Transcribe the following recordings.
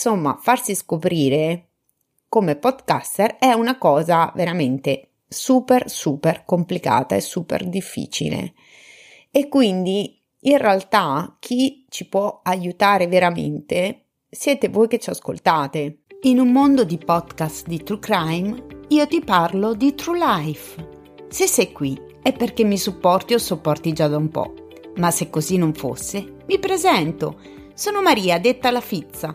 insomma, farsi scoprire come podcaster è una cosa veramente super, super complicata e super difficile. E quindi in realtà chi ci può aiutare veramente siete voi che ci ascoltate. In un mondo di podcast di true crime, io ti parlo di true life. Se sei qui è perché mi supporti o sopporti già da un po'. Ma se così non fosse, mi presento. Sono Maria, detta la Fizza,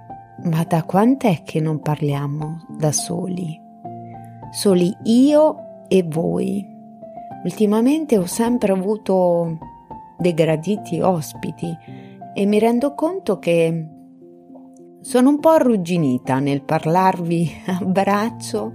Ma da quant'è che non parliamo da soli? Soli io e voi. Ultimamente ho sempre avuto dei graditi ospiti e mi rendo conto che sono un po' arrugginita nel parlarvi a braccio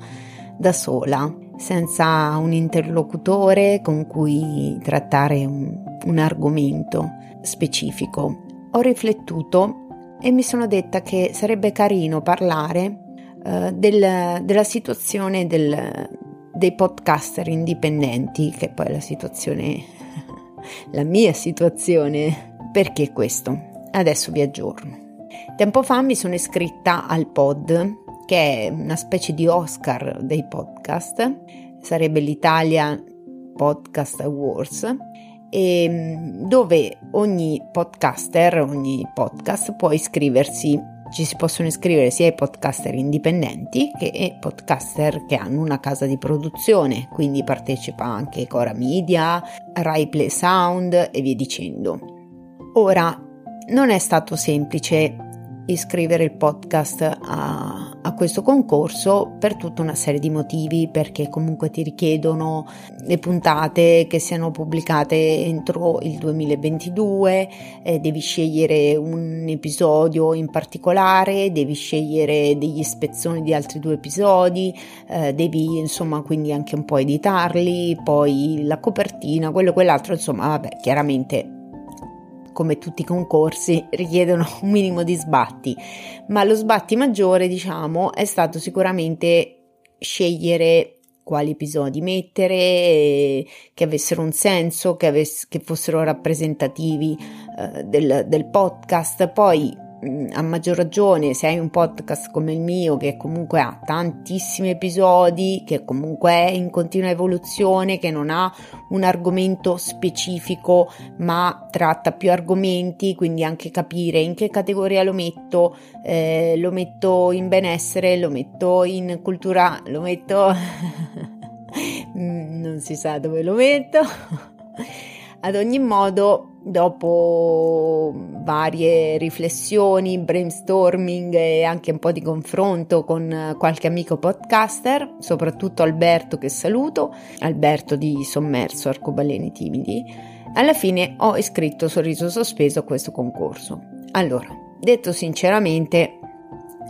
da sola, senza un interlocutore con cui trattare un, un argomento specifico. Ho riflettuto e mi sono detta che sarebbe carino parlare uh, del, della situazione del, dei podcaster indipendenti, che poi è la situazione, la mia situazione perché questo? Adesso vi aggiorno. Tempo fa mi sono iscritta al pod, che è una specie di Oscar dei podcast, sarebbe l'Italia Podcast Awards, dove ogni podcaster, ogni podcast può iscriversi ci si possono iscrivere sia i podcaster indipendenti che podcaster che hanno una casa di produzione, quindi partecipa anche Cora Media, Rai Play Sound e via dicendo. Ora, non è stato semplice iscrivere il podcast a, questo concorso per tutta una serie di motivi, perché comunque ti richiedono le puntate che siano pubblicate entro il 2022, eh, devi scegliere un episodio in particolare, devi scegliere degli spezzoni di altri due episodi, eh, devi insomma quindi anche un po' editarli, poi la copertina, quello e quell'altro, insomma, vabbè, chiaramente come tutti i concorsi, richiedono un minimo di sbatti, ma lo sbatti maggiore, diciamo, è stato sicuramente scegliere quali episodi mettere, che avessero un senso, che, avess- che fossero rappresentativi eh, del, del podcast. Poi a maggior ragione se hai un podcast come il mio che comunque ha tantissimi episodi, che comunque è in continua evoluzione, che non ha un argomento specifico ma tratta più argomenti, quindi anche capire in che categoria lo metto, eh, lo metto in benessere, lo metto in cultura, lo metto... Mm, non si sa dove lo metto. Ad ogni modo, dopo varie riflessioni, brainstorming e anche un po' di confronto con qualche amico podcaster, soprattutto Alberto che saluto, Alberto di Sommerso Arcobaleni Timidi, alla fine ho iscritto Sorriso Sospeso a questo concorso. Allora, detto sinceramente,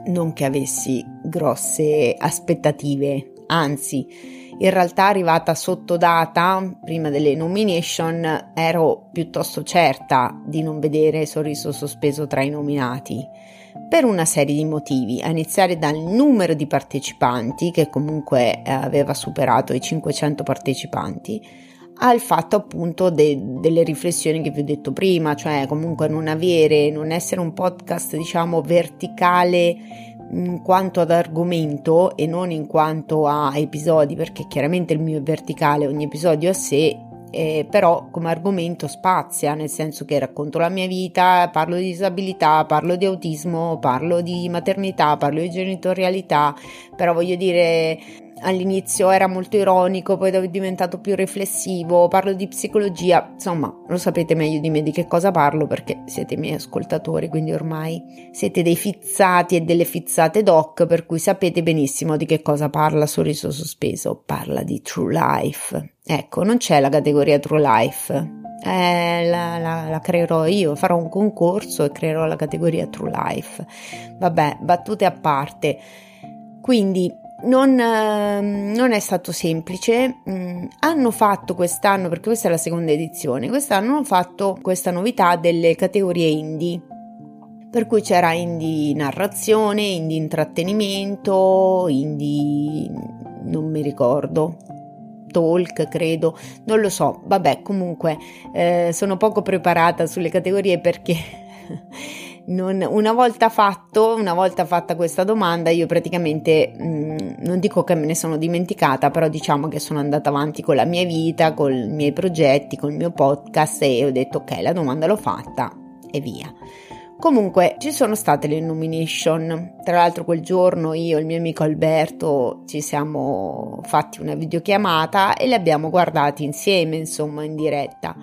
non che avessi grosse aspettative, anzi, in realtà arrivata sotto data, prima delle nomination, ero piuttosto certa di non vedere sorriso sospeso tra i nominati. Per una serie di motivi, a iniziare dal numero di partecipanti, che comunque eh, aveva superato i 500 partecipanti, al fatto appunto de- delle riflessioni che vi ho detto prima, cioè comunque non avere, non essere un podcast diciamo verticale in quanto ad argomento e non in quanto a episodi, perché chiaramente il mio è verticale, ogni episodio a sé, eh, però come argomento spazia, nel senso che racconto la mia vita, parlo di disabilità, parlo di autismo, parlo di maternità, parlo di genitorialità, però voglio dire all'inizio era molto ironico, poi è diventato più riflessivo, parlo di psicologia, insomma, lo sapete meglio di me di che cosa parlo perché siete i miei ascoltatori, quindi ormai siete dei fizzati e delle fizzate doc, per cui sapete benissimo di che cosa parla Sorriso Sospeso, parla di True Life. Ecco, non c'è la categoria True Life, Eh, la, la, la, creerò io, farò un concorso e creerò la categoria True Life. Vabbè, battute a parte. Quindi non, eh, non, è stato semplice. Mm, hanno fatto quest'anno, perché questa è la seconda edizione, quest'anno hanno fatto questa novità delle categorie indie. Per cui c'era indie narrazione, indie intrattenimento, indie non mi ricordo, talk credo, non lo so, vabbè comunque eh, sono poco preparata sulle categorie perché non, una volta fatto, una volta fatta questa domanda, io praticamente mh, mm, non dico che me ne sono dimenticata, però diciamo che sono andata avanti con la mia vita, con i miei progetti, con il mio podcast e ho detto ok, la domanda l'ho fatta e via. Comunque ci sono state le nomination, tra l'altro quel giorno io e il mio amico Alberto ci siamo fatti una videochiamata e le abbiamo guardate insieme, insomma, in diretta.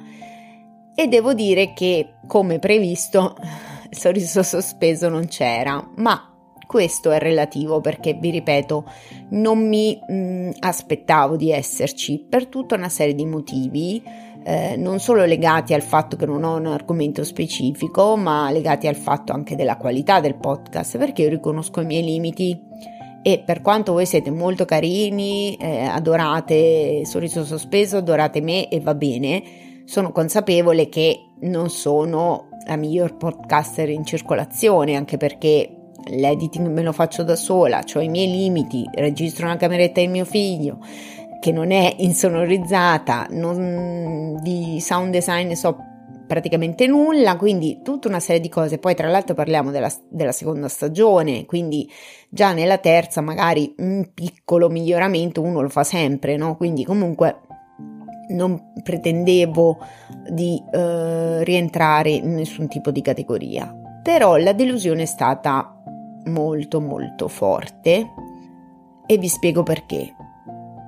E devo dire che, come previsto, sorriso sospeso non c'era, ma questo è relativo perché, vi ripeto, non mi mh, mm, aspettavo di esserci per tutta una serie di motivi, eh, non solo legati al fatto che non ho un argomento specifico, ma legati al fatto anche della qualità del podcast, perché io riconosco i miei limiti. E per quanto voi siete molto carini, eh, adorate Sorriso Sospeso, adorate me e va bene, sono consapevole che non sono la miglior podcaster in circolazione, anche perché l'editing me lo faccio da sola, ho i miei limiti, registro una cameretta di mio figlio che non è insonorizzata, non, di sound design ne so praticamente nulla, quindi tutta una serie di cose. Poi tra l'altro parliamo della, della, seconda stagione, quindi già nella terza magari un piccolo miglioramento uno lo fa sempre, no? Quindi comunque non pretendevo di eh, rientrare in nessun tipo di categoria. Però la delusione è stata molto molto forte e vi spiego perché.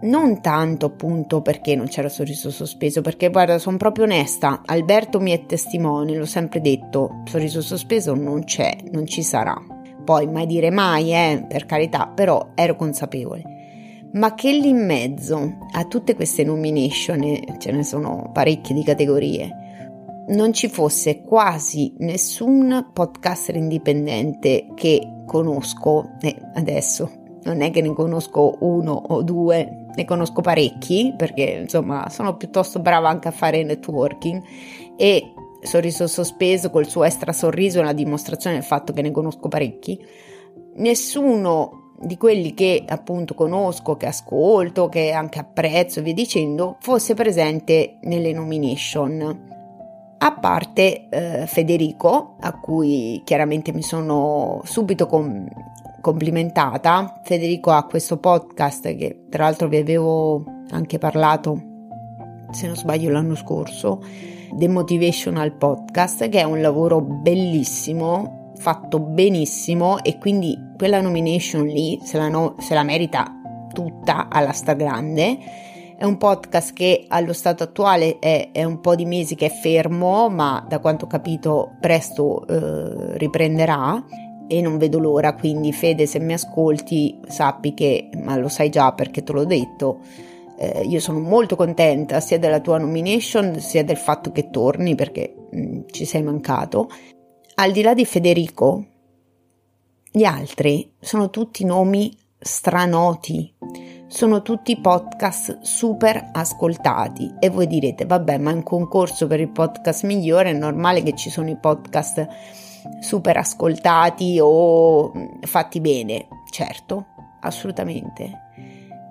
Non tanto appunto perché non c'era sorriso sospeso, perché guarda, sono proprio onesta, Alberto mi è testimone, l'ho sempre detto, sorriso sospeso non c'è, non ci sarà. Poi mai dire mai, eh, per carità, però ero consapevole. Ma che lì in mezzo a tutte queste nomination, ce ne sono parecchie di categorie, non ci fosse quasi nessun podcaster indipendente che conosco, e adesso non è che ne conosco uno o due, ne conosco parecchi perché insomma sono piuttosto brava anche a fare networking e sorriso sospeso col suo extra sorriso è una dimostrazione del fatto che ne conosco parecchi. Nessuno di quelli che appunto conosco, che ascolto, che anche apprezzo via dicendo, fosse presente nelle nomination a parte eh, Federico, a cui chiaramente mi sono subito com- complimentata. Federico ha questo podcast che tra l'altro vi avevo anche parlato, se non sbaglio, l'anno scorso, The Motivational Podcast, che è un lavoro bellissimo, fatto benissimo e quindi quella nomination lì se la, no- se la merita tutta alla stragrande è un podcast che allo stato attuale è, è, un po' di mesi che è fermo, ma da quanto ho capito presto eh, riprenderà e non vedo l'ora, quindi Fede se mi ascolti sappi che, ma lo sai già perché te l'ho detto, eh, io sono molto contenta sia della tua nomination sia del fatto che torni perché mh, mm, ci sei mancato. Al di là di Federico, gli altri sono tutti nomi stranoti. Sono tutti podcast super ascoltati. E voi direte vabbè ma un concorso per il podcast migliore è normale che ci sono i podcast super ascoltati o mm, fatti bene. Certo assolutamente.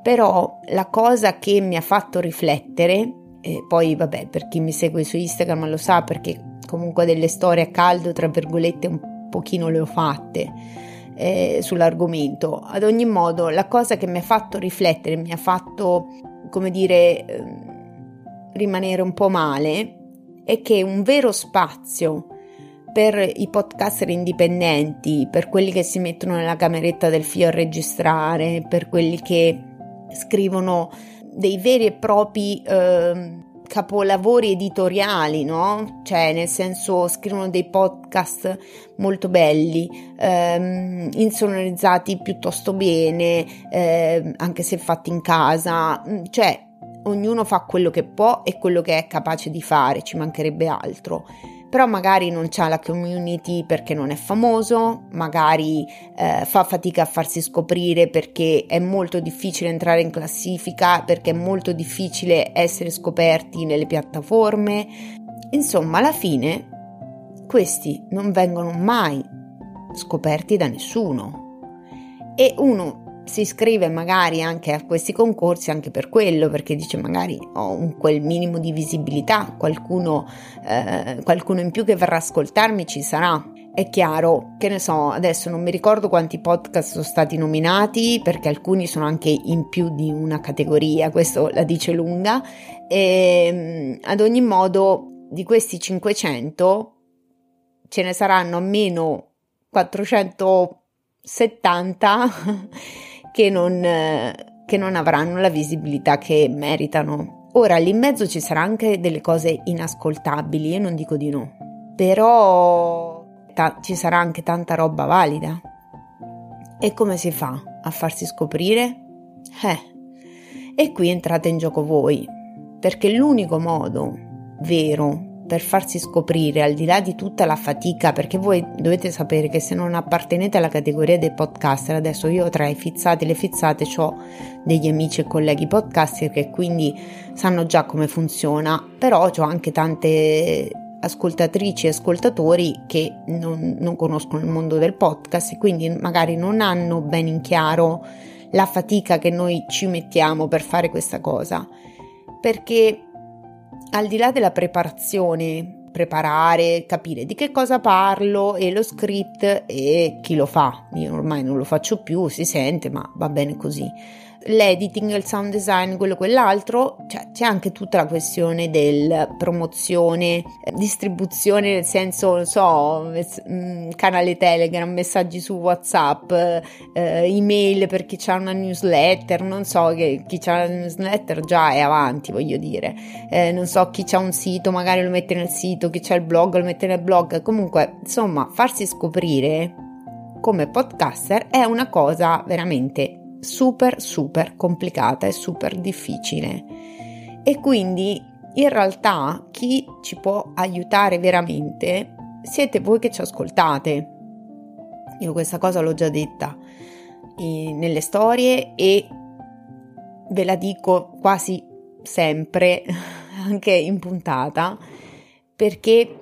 Però la cosa che mi ha fatto riflettere e poi vabbè per chi mi segue su Instagram lo sa perché comunque delle storie a caldo tra virgolette un pochino le ho fatte eh, sull'argomento. Ad ogni modo, la cosa che mi ha fatto riflettere, mi ha fatto, come dire, eh, rimanere un po' male, è che un vero spazio per i podcaster indipendenti, per quelli che si mettono nella cameretta del fio a registrare, per quelli che scrivono dei veri e propri eh, capolavori editoriali, no? Cioè, nel senso, scrivono dei podcast molto belli, ehm, insonorizzati piuttosto bene, ehm, anche se fatti in casa, mm, cioè ognuno fa quello che può e quello che è capace di fare, ci mancherebbe altro. Però magari non c'ha la community perché non è famoso, magari eh, fa fatica a farsi scoprire perché è molto difficile entrare in classifica, perché è molto difficile essere scoperti nelle piattaforme. Insomma, alla fine questi non vengono mai scoperti da nessuno. E uno si iscrive magari anche a questi concorsi anche per quello, perché dice magari ho un, quel minimo di visibilità, qualcuno, eh, qualcuno in più che verrà a ascoltarmi ci sarà. È chiaro, che ne so, adesso non mi ricordo quanti podcast sono stati nominati, perché alcuni sono anche in più di una categoria, questo la dice lunga, e ehm, ad ogni modo di questi 500 ce ne saranno almeno 470 che non, che non avranno la visibilità che meritano. Ora, lì in mezzo ci sarà anche delle cose inascoltabili, io non dico di no, però ta- ci sarà anche tanta roba valida. E come si fa a farsi scoprire? Eh, e qui entrate in gioco voi, perché l'unico modo vero per farsi scoprire al di là di tutta la fatica, perché voi dovete sapere che se non appartenete alla categoria dei podcaster, adesso io tra i fizzati e le fizzate ho degli amici e colleghi podcaster che quindi sanno già come funziona, però ho anche tante ascoltatrici e ascoltatori che non, non conoscono il mondo del podcast e quindi magari non hanno ben in chiaro la fatica che noi ci mettiamo per fare questa cosa. Perché al di là della preparazione, preparare, capire di che cosa parlo e lo script e chi lo fa. Io ormai non lo faccio più, si sente, ma va bene così l'editing, il sound design, quello quell'altro, cioè, c'è anche tutta la questione del promozione, distribuzione, nel senso, non so, mm, canale Telegram, messaggi su WhatsApp, eh, email per chi ha una newsletter, non so che chi ha una newsletter già è avanti, voglio dire. Eh, non so chi ha un sito, magari lo mette nel sito, chi ha il blog lo mette nel blog. Comunque, insomma, farsi scoprire come podcaster è una cosa veramente super super complicata e super difficile. E quindi in realtà chi ci può aiutare veramente siete voi che ci ascoltate. Io questa cosa l'ho già detta nelle storie e ve la dico quasi sempre, anche in puntata, perché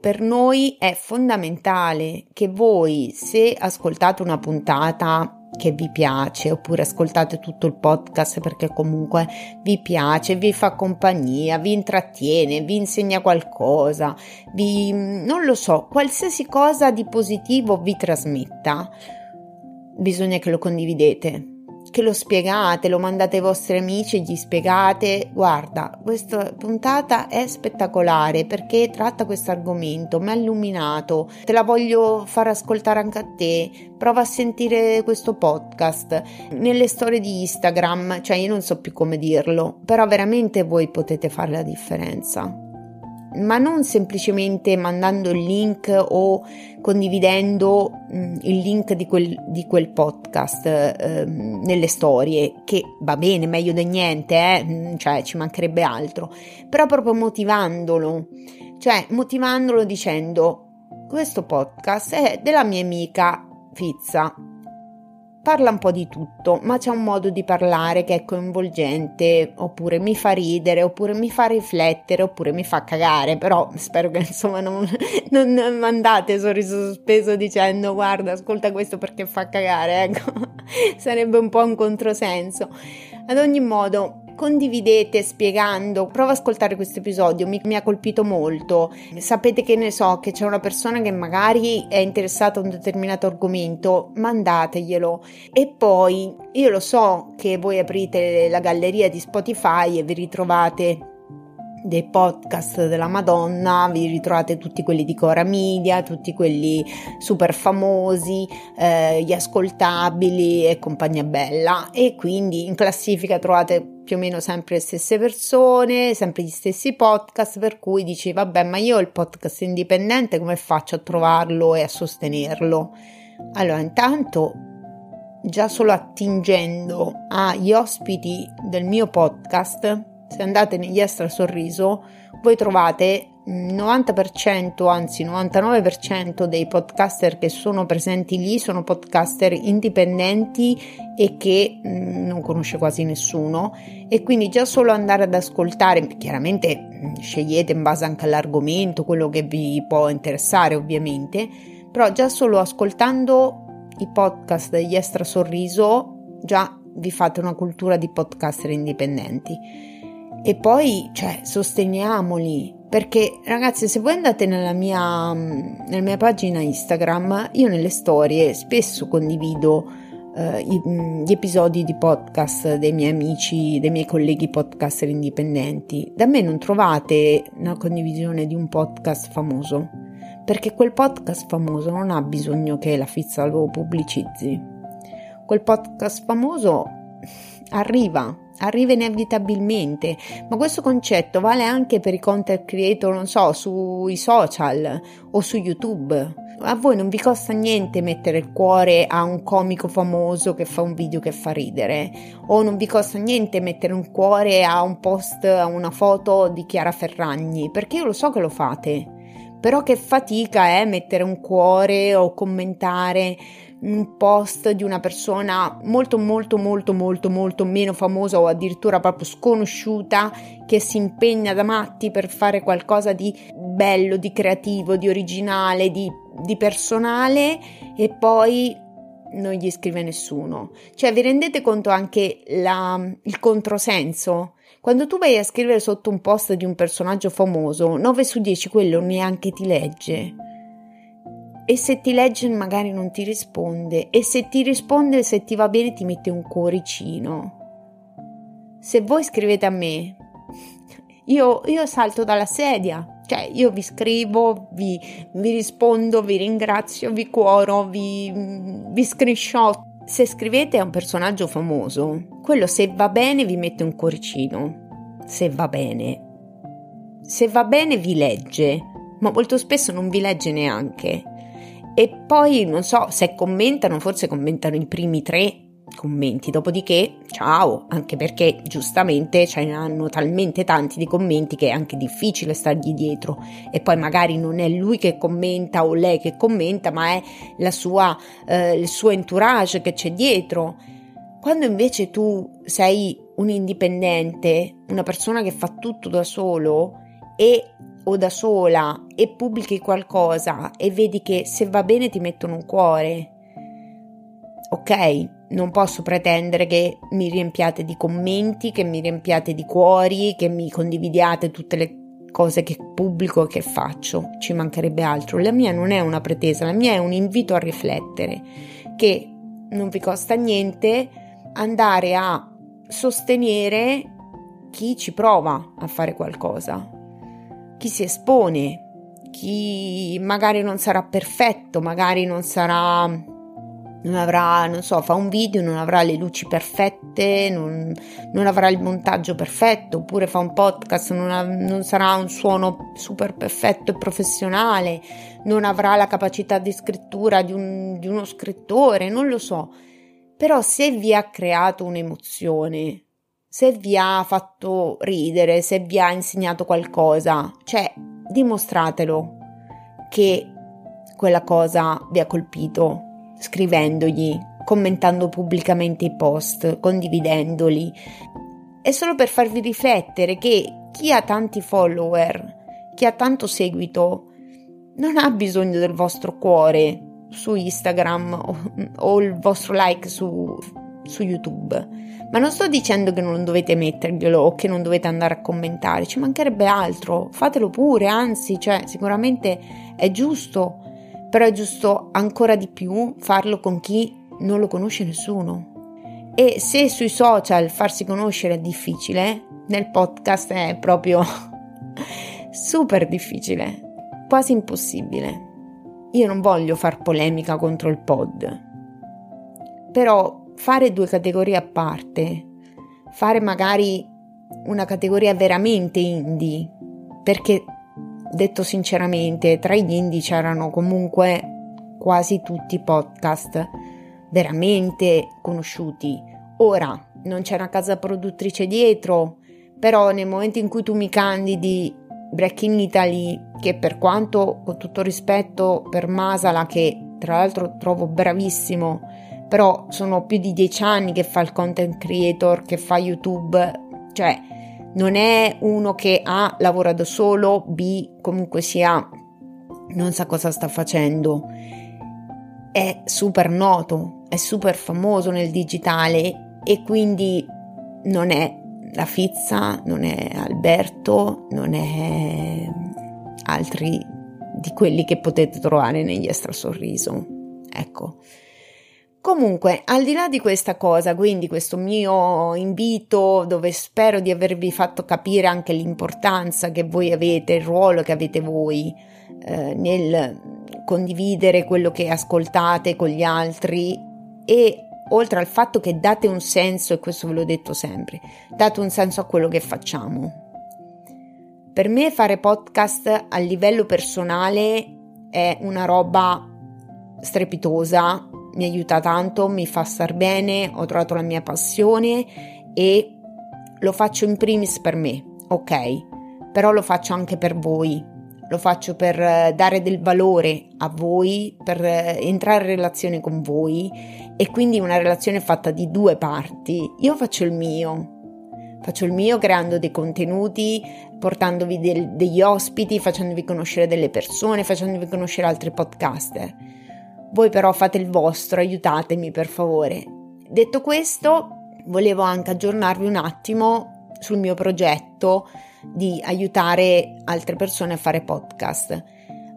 per noi è fondamentale che voi, se ascoltate una puntata che vi piace oppure ascoltate tutto il podcast perché comunque vi piace, vi fa compagnia, vi intrattiene, vi insegna qualcosa, vi non lo so, qualsiasi cosa di positivo vi trasmetta, bisogna che lo condividete che lo spiegate, lo mandate ai vostri amici e gli spiegate, guarda, questa puntata è spettacolare perché tratta questo argomento, mi ha illuminato, te la voglio far ascoltare anche a te, prova a sentire questo podcast. Nelle storie di Instagram, cioè io non so più come dirlo, però veramente voi potete fare la differenza ma non semplicemente mandando il link o condividendo mh, mm, il link di quel, di quel podcast eh, nelle storie, che va bene, meglio di niente, eh? Mm, cioè ci mancherebbe altro, però proprio motivandolo, cioè motivandolo dicendo questo podcast è della mia amica Fizza, parla un po' di tutto, ma c'è un modo di parlare che è coinvolgente, oppure mi fa ridere, oppure mi fa riflettere, oppure mi fa cagare, però spero che insomma non, non mandate sorriso sospeso dicendo guarda ascolta questo perché fa cagare, ecco, sarebbe un po' un controsenso. Ad ogni modo, condividete spiegando, prova ad ascoltare questo episodio, mi, mi, ha colpito molto. Sapete che ne so, che c'è una persona che magari è interessata a un determinato argomento, mandateglielo. E poi io lo so che voi aprite la galleria di Spotify e vi ritrovate dei podcast della Madonna, vi ritrovate tutti quelli di Cora Media, tutti quelli super famosi, eh, gli ascoltabili e compagnia bella e quindi in classifica trovate più o meno sempre le stesse persone, sempre gli stessi podcast, per cui dici vabbè ma io il podcast indipendente come faccio a trovarlo e a sostenerlo? Allora intanto già solo attingendo agli ospiti del mio podcast, se andate negli extra sorriso, voi trovate 90%, anzi 99% dei podcaster che sono presenti lì sono podcaster indipendenti e che mh, mm, non conosce quasi nessuno e quindi già solo andare ad ascoltare, chiaramente mh, mm, scegliete in base anche all'argomento, quello che vi può interessare ovviamente, però già solo ascoltando i podcast degli extra sorriso già vi fate una cultura di podcaster indipendenti. E poi, cioè, sosteniamoli, perché ragazzi se voi andate nella mia, nella mia pagina Instagram io nelle storie spesso condivido eh, gli episodi di podcast dei miei amici, dei miei colleghi podcaster indipendenti. Da me non trovate una condivisione di un podcast famoso, perché quel podcast famoso non ha bisogno che la Fizza lo pubblicizzi. Quel podcast famoso arriva arriva inevitabilmente, ma questo concetto vale anche per i content creator, non so, sui social o su YouTube. A voi non vi costa niente mettere il cuore a un comico famoso che fa un video che fa ridere, o non vi costa niente mettere un cuore a un post, a una foto di Chiara Ferragni, perché io lo so che lo fate. Però che fatica è eh, mettere un cuore o commentare un post di una persona molto molto molto molto molto meno famosa o addirittura proprio sconosciuta che si impegna da matti per fare qualcosa di bello, di creativo, di originale, di, di personale e poi non gli scrive nessuno. Cioè vi rendete conto anche la, il controsenso? Quando tu vai a scrivere sotto un post di un personaggio famoso, 9 su 10 quello neanche ti legge e se ti legge magari non ti risponde e se ti risponde se ti va bene ti mette un cuoricino. Se voi scrivete a me, io, io salto dalla sedia, cioè io vi scrivo, vi, vi rispondo, vi ringrazio, vi cuoro, vi, vi screenshot. Se scrivete a un personaggio famoso, quello se va bene vi mette un cuoricino, se va bene. Se va bene vi legge, ma molto spesso non vi legge neanche e poi non so se commentano, forse commentano i primi tre commenti, dopodiché ciao, anche perché giustamente ce ne hanno talmente tanti di commenti che è anche difficile stargli dietro e poi magari non è lui che commenta o lei che commenta, ma è sua, eh, il suo entourage che c'è dietro. Quando invece tu sei un indipendente, una persona che fa tutto da solo e o da sola e pubblichi qualcosa e vedi che se va bene ti mettono un cuore, ok, non posso pretendere che mi riempiate di commenti, che mi riempiate di cuori, che mi condividiate tutte le cose che pubblico e che faccio, ci mancherebbe altro. La mia non è una pretesa, la mia è un invito a riflettere che non vi costa niente andare a sostenere chi ci prova a fare qualcosa chi si espone, chi magari non sarà perfetto, magari non sarà non avrà, non so, fa un video, non avrà le luci perfette, non, non avrà il montaggio perfetto, oppure fa un podcast, non, ha, non, sarà un suono super perfetto e professionale, non avrà la capacità di scrittura di, un, di uno scrittore, non lo so. Però se vi ha creato un'emozione, se vi ha fatto ridere, se vi ha insegnato qualcosa, cioè dimostratelo che quella cosa vi ha colpito, scrivendogli, commentando pubblicamente i post, condividendoli. È solo per farvi riflettere che chi ha tanti follower, chi ha tanto seguito, non ha bisogno del vostro cuore su Instagram o, o il vostro like su, su YouTube ma non sto dicendo che non dovete metterglielo o che non dovete andare a commentare, ci mancherebbe altro, fatelo pure, anzi, cioè, sicuramente è giusto, però è giusto ancora di più farlo con chi non lo conosce nessuno. E se sui social farsi conoscere è difficile, nel podcast è proprio super difficile, quasi impossibile. Io non voglio far polemica contro il pod, però fare due categorie a parte, fare magari una categoria veramente indie, perché detto sinceramente, tra gli indie c'erano comunque quasi tutti podcast, veramente conosciuti. Ora non c'è una casa produttrice dietro, però nel momento in cui tu mi candidi Break in Italy, che per quanto con tutto rispetto per Masala, che tra l'altro trovo bravissimo, però sono più di dieci anni che fa il content creator, che fa YouTube, cioè non è uno che A lavora da solo, B comunque sia non sa cosa sta facendo. È super noto, è super famoso nel digitale e quindi non è la Fizza, non è Alberto, non è altri di quelli che potete trovare negli extrasorriso. Ecco. Comunque, al di là di questa cosa, quindi questo mio invito dove spero di avervi fatto capire anche l'importanza che voi avete, il ruolo che avete voi eh, nel condividere quello che ascoltate con gli altri e oltre al fatto che date un senso, e questo ve l'ho detto sempre, date un senso a quello che facciamo. Per me fare podcast a livello personale è una roba strepitosa mi aiuta tanto, mi fa star bene, ho trovato la mia passione e lo faccio in primis per me, ok? Però lo faccio anche per voi, lo faccio per eh, dare del valore a voi, per eh, entrare in relazione con voi e quindi una relazione fatta di due parti. Io faccio il mio, faccio il mio creando dei contenuti, portandovi del, degli ospiti, facendovi conoscere delle persone, facendovi conoscere altri podcaster. Voi però fate il vostro, aiutatemi per favore. Detto questo, volevo anche aggiornarvi un attimo sul mio progetto di aiutare altre persone a fare podcast.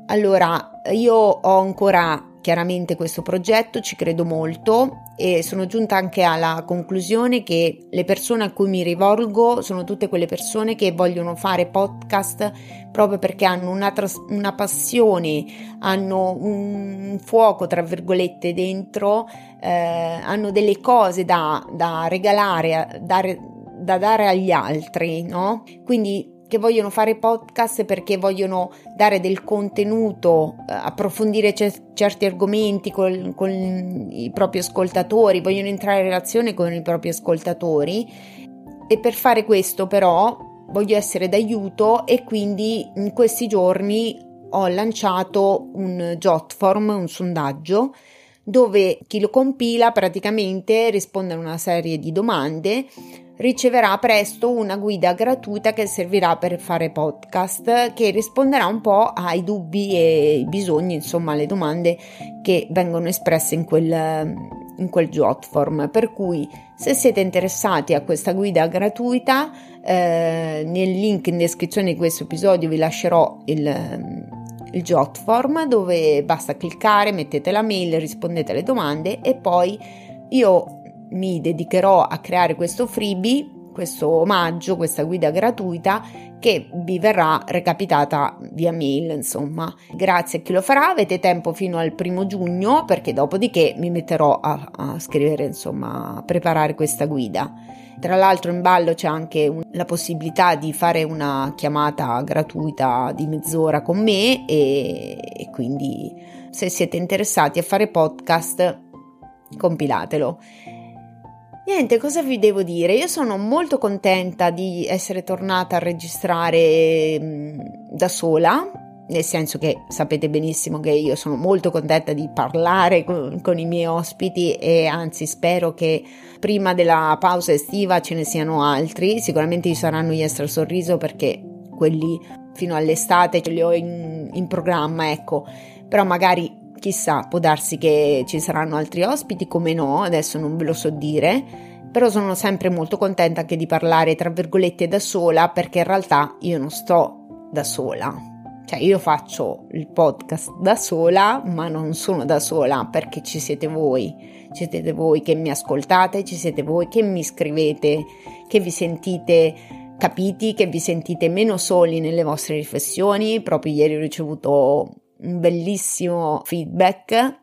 Allora, io ho ancora chiaramente questo progetto, ci credo molto e sono giunta anche alla conclusione che le persone a cui mi rivolgo sono tutte quelle persone che vogliono fare podcast proprio perché hanno una, tras- una passione, hanno un fuoco, tra virgolette, dentro, eh, hanno delle cose da, da regalare, da, da dare agli altri, no? Quindi che vogliono fare podcast perché vogliono dare del contenuto, eh, approfondire c- certi argomenti con, con i propri ascoltatori, vogliono entrare in relazione con i propri ascoltatori. E per fare questo però voglio essere d'aiuto e quindi in questi giorni ho lanciato un Jotform, un sondaggio dove chi lo compila praticamente risponde a una serie di domande riceverà presto una guida gratuita che servirà per fare podcast che risponderà un po' ai dubbi e i bisogni, insomma, alle domande che vengono espresse in quel, in quel Jotform. Per cui, se siete interessati a questa guida gratuita, eh, nel link in descrizione di questo episodio vi lascerò il il Jotform dove basta cliccare, mettete la mail, rispondete alle domande e poi io mi dedicherò a creare questo freebie, questo omaggio, questa guida gratuita che vi verrà recapitata via mail, insomma. Grazie a chi lo farà, avete tempo fino al primo giugno perché dopodiché mi metterò a, a scrivere, insomma, a preparare questa guida. Tra l'altro in ballo c'è anche un, la possibilità di fare una chiamata gratuita di mezz'ora con me e, e quindi se siete interessati a fare podcast compilatelo. Niente, cosa vi devo dire? Io sono molto contenta di essere tornata a registrare mm, da sola, nel senso che sapete benissimo che io sono molto contenta di parlare con, con, i miei ospiti e anzi spero che prima della pausa estiva ce ne siano altri, sicuramente ci saranno gli extra sorriso perché quelli fino all'estate ce li ho in, in programma, ecco, però magari chissà, può darsi che ci saranno altri ospiti, come no, adesso non ve lo so dire, però sono sempre molto contenta anche di parlare tra virgolette da sola perché in realtà io non sto da sola. Cioè io faccio il podcast da sola, ma non sono da sola perché ci siete voi, ci siete voi che mi ascoltate, ci siete voi che mi scrivete, che vi sentite capiti, che vi sentite meno soli nelle vostre riflessioni. Proprio ieri ho ricevuto un bellissimo feedback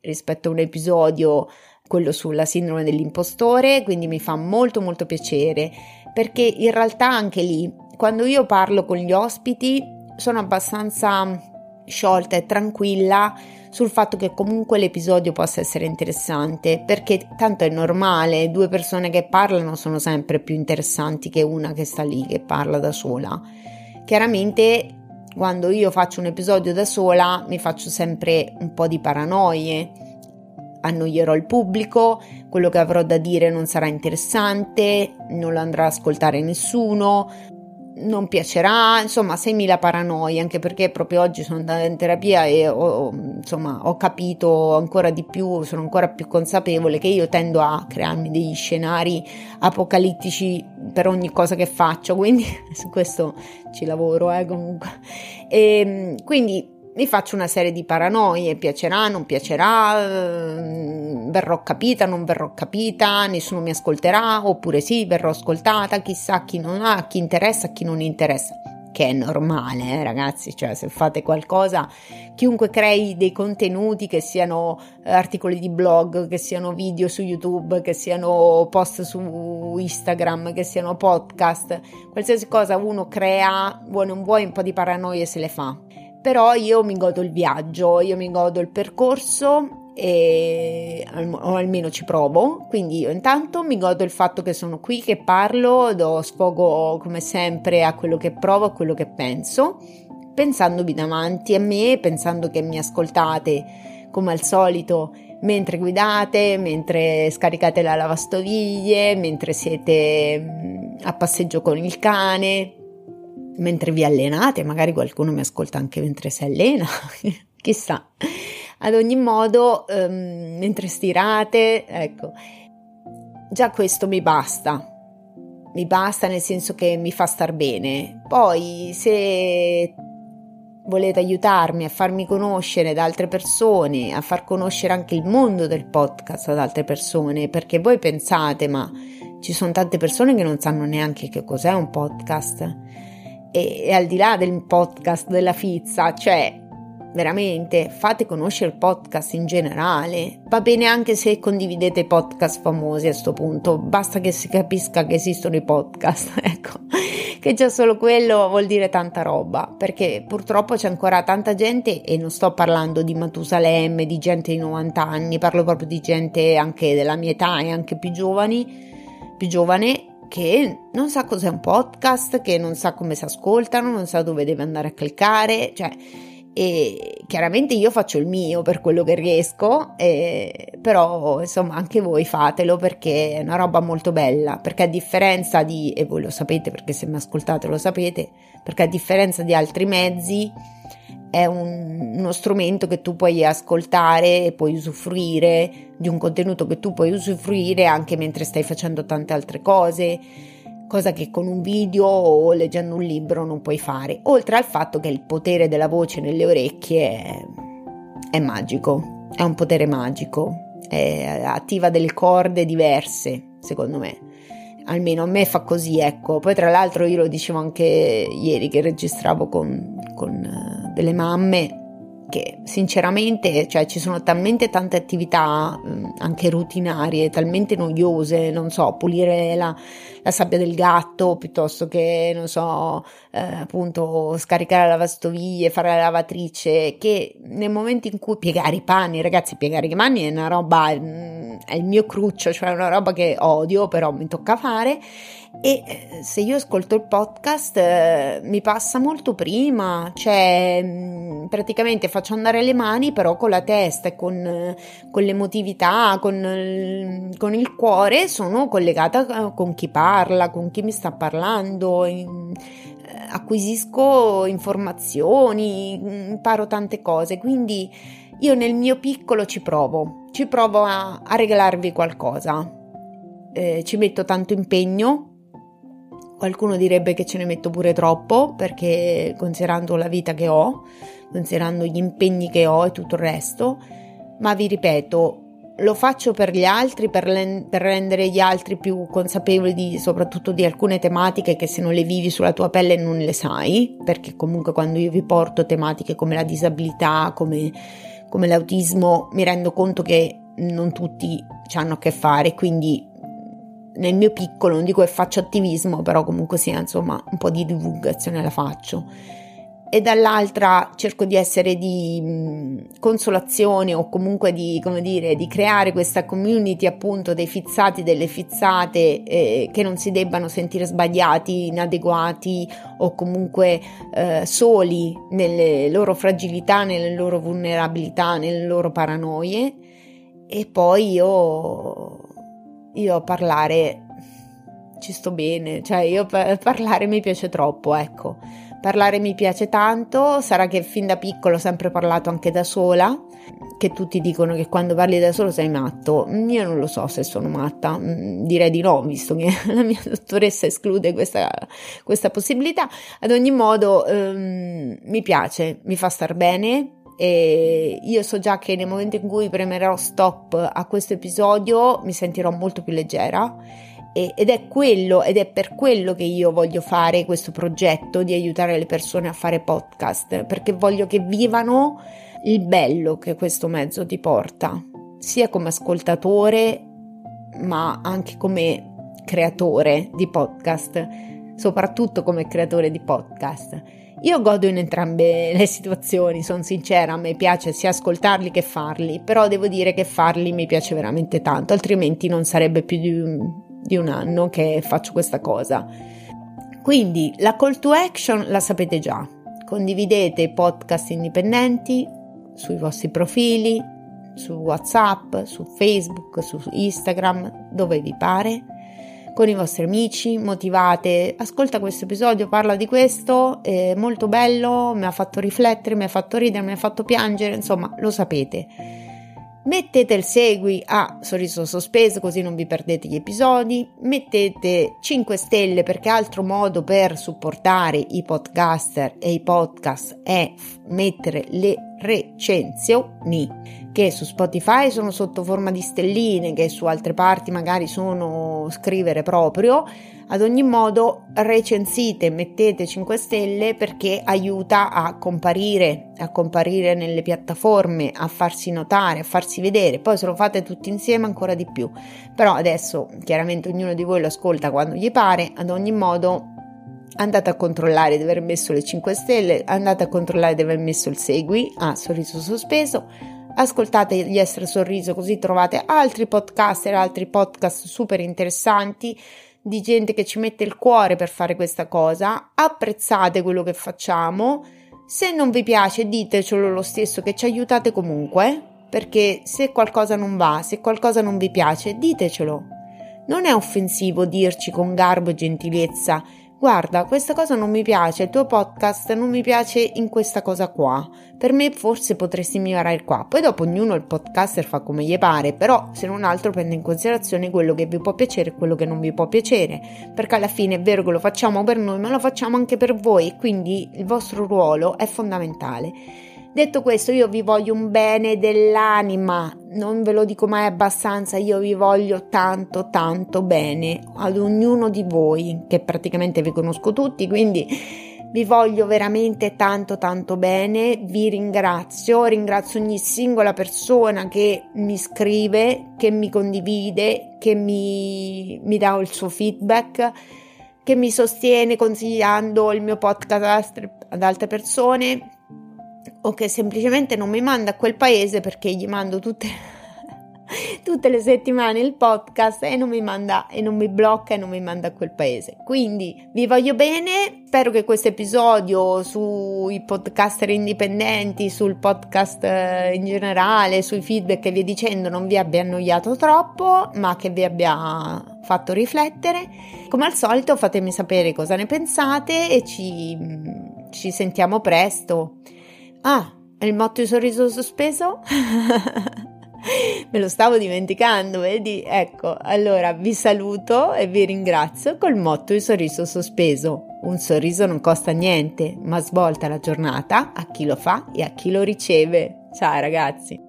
rispetto a un episodio, quello sulla sindrome dell'impostore, quindi mi fa molto molto piacere perché in realtà anche lì, quando io parlo con gli ospiti, sono abbastanza sciolta e tranquilla sul fatto che comunque l'episodio possa essere interessante, perché tanto è normale, due persone che parlano sono sempre più interessanti che una che sta lì che parla da sola. Chiaramente quando io faccio un episodio da sola mi faccio sempre un po' di paranoie, annoierò il pubblico, quello che avrò da dire non sarà interessante, non lo andrà ad ascoltare nessuno, non piacerà, insomma, 6.000 paranoie, anche perché proprio oggi sono andata in terapia e ho, insomma, ho capito ancora di più, sono ancora più consapevole che io tendo a crearmi degli scenari apocalittici per ogni cosa che faccio, quindi su questo ci lavoro, eh, comunque. E, ehm, quindi mi faccio una serie di paranoie, piacerà, non piacerà, eh, verrò capita, non verrò capita, nessuno mi ascolterà, oppure sì, verrò ascoltata, chissà chi non ha, chi interessa, chi non interessa. Che è normale, eh, ragazzi, cioè se fate qualcosa, chiunque crei dei contenuti che siano eh, articoli di blog, che siano video su YouTube, che siano post su Instagram, che siano podcast, qualsiasi cosa uno crea, vuoi non vuoi, un po' di paranoie se le fa però io mi godo il viaggio, io mi godo il percorso e, o almeno ci provo, quindi io intanto mi godo il fatto che sono qui, che parlo, do sfogo come sempre a quello che provo, a quello che penso, pensandovi davanti a me, pensando che mi ascoltate come al solito mentre guidate, mentre scaricate la lavastoviglie, mentre siete mm, a passeggio con il cane, mentre vi allenate, magari qualcuno mi ascolta anche mentre si allena, chissà. Ad ogni modo, um, mentre stirate, ecco, già questo mi basta. Mi basta nel senso che mi fa star bene. Poi, se volete aiutarmi a farmi conoscere da altre persone, a far conoscere anche il mondo del podcast ad altre persone, perché voi pensate, ma ci sono tante persone che non sanno neanche che cos'è un podcast e, e al di là del podcast della fizza, cioè veramente fate conoscere il podcast in generale. Va bene anche se condividete podcast famosi a questo punto, basta che si capisca che esistono i podcast, ecco, che già solo quello vuol dire tanta roba, perché purtroppo c'è ancora tanta gente e non sto parlando di Matusalemme, di gente di 90 anni, parlo proprio di gente anche della mia età e anche più giovani, più giovane che non sa cos'è un podcast, che non sa come si ascoltano, non sa dove deve andare a cliccare, cioè e chiaramente io faccio il mio per quello che riesco, eh, però insomma anche voi fatelo perché è una roba molto bella, perché a differenza di, e voi lo sapete perché se mi ascoltate lo sapete, perché a differenza di altri mezzi è un, uno strumento che tu puoi ascoltare e puoi usufruire di un contenuto che tu puoi usufruire anche mentre stai facendo tante altre cose, cosa che con un video o leggendo un libro non puoi fare, oltre al fatto che il potere della voce nelle orecchie è, è magico, è un potere magico, attiva delle corde diverse, secondo me almeno a me fa così, ecco. Poi tra l'altro io lo dicevo anche ieri che registravo con, con uh, delle mamme che sinceramente cioè, ci sono talmente tante attività mh, anche rutinarie, talmente noiose, non so, pulire la, la sabbia del gatto piuttosto che, non so, eh, appunto scaricare la lavastoviglie, fare la lavatrice, che nel momento in cui piegare i panni, ragazzi, piegare i panni è una roba, mh, è il mio cruccio, cioè una roba che odio, però mi tocca fare e eh, se io ascolto il podcast eh, mi passa molto prima, cioè mh, praticamente faccio andare le mani però con la testa e con, eh, con l'emotività, con, con, il cuore sono collegata eh, con chi parla, con chi mi sta parlando, acquisisco informazioni, imparo tante cose, quindi io nel mio piccolo ci provo, ci provo a, a regalarvi qualcosa. Eh, ci metto tanto impegno, Qualcuno direbbe che ce ne metto pure troppo perché considerando la vita che ho, considerando gli impegni che ho e tutto il resto, ma vi ripeto, lo faccio per gli altri, per, len- per, rendere gli altri più consapevoli di, soprattutto di alcune tematiche che se non le vivi sulla tua pelle non le sai, perché comunque quando io vi porto tematiche come la disabilità, come, come l'autismo, mi rendo conto che non tutti ci hanno a che fare, quindi nel mio piccolo, non dico che faccio attivismo, però comunque sia, insomma, un po' di divulgazione la faccio. e dall'altra cerco di essere di consolazione o comunque di, come dire, di creare questa community appunto dei fizzati, delle fizzate eh, che non si debbano sentire sbagliati, inadeguati o comunque eh, soli nelle loro fragilità, nelle loro vulnerabilità, nelle loro paranoie e poi io, io a parlare ci sto bene, cioè io parlare mi piace troppo, ecco Parlare mi piace tanto, sarà che fin da piccolo ho sempre parlato anche da sola, che tutti dicono che quando parli da solo sei matto. Io non lo so se sono matta, mm, direi di no, visto che la mia dottoressa esclude questa, questa possibilità. Ad ogni modo, um, mi piace, mi fa star bene, e io so già che nel momento in cui premerò stop a questo episodio mi sentirò molto più leggera. Ed è quello ed è per quello che io voglio fare questo progetto di aiutare le persone a fare podcast perché voglio che vivano il bello che questo mezzo ti porta sia come ascoltatore ma anche come creatore di podcast soprattutto come creatore di podcast io godo in entrambe le situazioni, sono sincera, a me piace sia ascoltarli che farli, però devo dire che farli mi piace veramente tanto, altrimenti non sarebbe più di un, di un anno che faccio questa cosa. Quindi la call to action la sapete già. Condividete i podcast indipendenti sui vostri profili, su WhatsApp, su Facebook, su Instagram, dove vi pare, con i vostri amici, motivate. Ascolta questo episodio, parla di questo, è molto bello, mi ha fatto riflettere, mi ha fatto ridere, mi ha fatto piangere, insomma, lo sapete Mettete il segui a sorriso sospeso così non vi perdete gli episodi, mettete 5 stelle perché altro modo per supportare i podcaster e i podcast è mettere le recensioni che su Spotify sono sotto forma di stelline, che su altre parti magari sono scrivere proprio ad ogni modo recensite, mettete 5 stelle perché aiuta a comparire, a comparire nelle piattaforme, a farsi notare, a farsi vedere. Poi se lo fate tutti insieme ancora di più. Però adesso chiaramente ognuno di voi lo ascolta quando gli pare, ad ogni modo andate a controllare di aver messo le 5 stelle, andate a controllare di aver messo il segui a ah, sorriso sospeso. Ascoltate gli Essere Sorriso così trovate altri podcaster, altri podcast super interessanti di gente che ci mette il cuore per fare questa cosa, apprezzate quello che facciamo, se non vi piace ditecelo lo stesso che ci aiutate comunque, perché se qualcosa non va, se qualcosa non vi piace, ditecelo. Non è offensivo dirci con garbo e gentilezza guarda, questa cosa non mi piace, il tuo podcast non mi piace in questa cosa qua. Per me forse potresti migliorare qua. Poi dopo ognuno il podcaster fa come gli pare, però se non altro prende in considerazione quello che vi può piacere e quello che non vi può piacere, perché alla fine è vero che lo facciamo per noi, ma lo facciamo anche per voi quindi il vostro ruolo è fondamentale. Detto questo, io vi voglio un bene dell'anima, non ve lo dico mai abbastanza, io vi voglio tanto tanto bene ad ognuno di voi, che praticamente vi conosco tutti, quindi vi voglio veramente tanto tanto bene, vi ringrazio, ringrazio ogni singola persona che mi scrive, che mi condivide, che mi, mi dà il suo feedback, che mi sostiene consigliando il mio podcast ad altre persone o che semplicemente non mi manda a quel paese perché gli mando tutte, tutte le settimane il podcast e non mi manda e non mi blocca e non mi manda a quel paese. Quindi vi voglio bene, spero che questo episodio sui podcaster indipendenti, sul podcast eh, in generale, sui feedback che vi dicendo non vi abbia annoiato troppo, ma che vi abbia fatto riflettere. Come al solito fatemi sapere cosa ne pensate e ci, ci sentiamo presto. Ah, il motto di sorriso sospeso? Me lo stavo dimenticando, vedi? Ecco, allora vi saluto e vi ringrazio col motto di sorriso sospeso. Un sorriso non costa niente, ma svolta la giornata a chi lo fa e a chi lo riceve. Ciao ragazzi!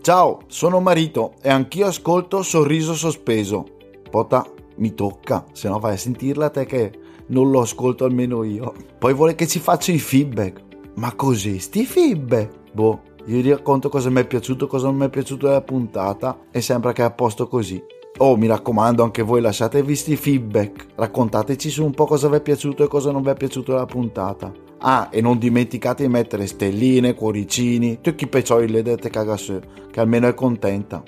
Ciao, sono Marito e anch'io ascolto Sorriso Sospeso. Pota, mi tocca, se no vai a sentirla te che non lo ascolto almeno io. Poi vuole che ci faccia i feedback. Ma così, sti feedback? Boh, gli racconto cosa mi è piaciuto, cosa non mi è piaciuto della puntata e sembra che è a posto così. Oh, mi raccomando, anche voi lasciate visti feedback. Raccontateci su un po' cosa vi è piaciuto e cosa non vi è piaciuto della puntata. Ah, e non dimenticate di mettere stelline, cuoricini, tutti i peccioli le dette cagasù, che almeno è contenta.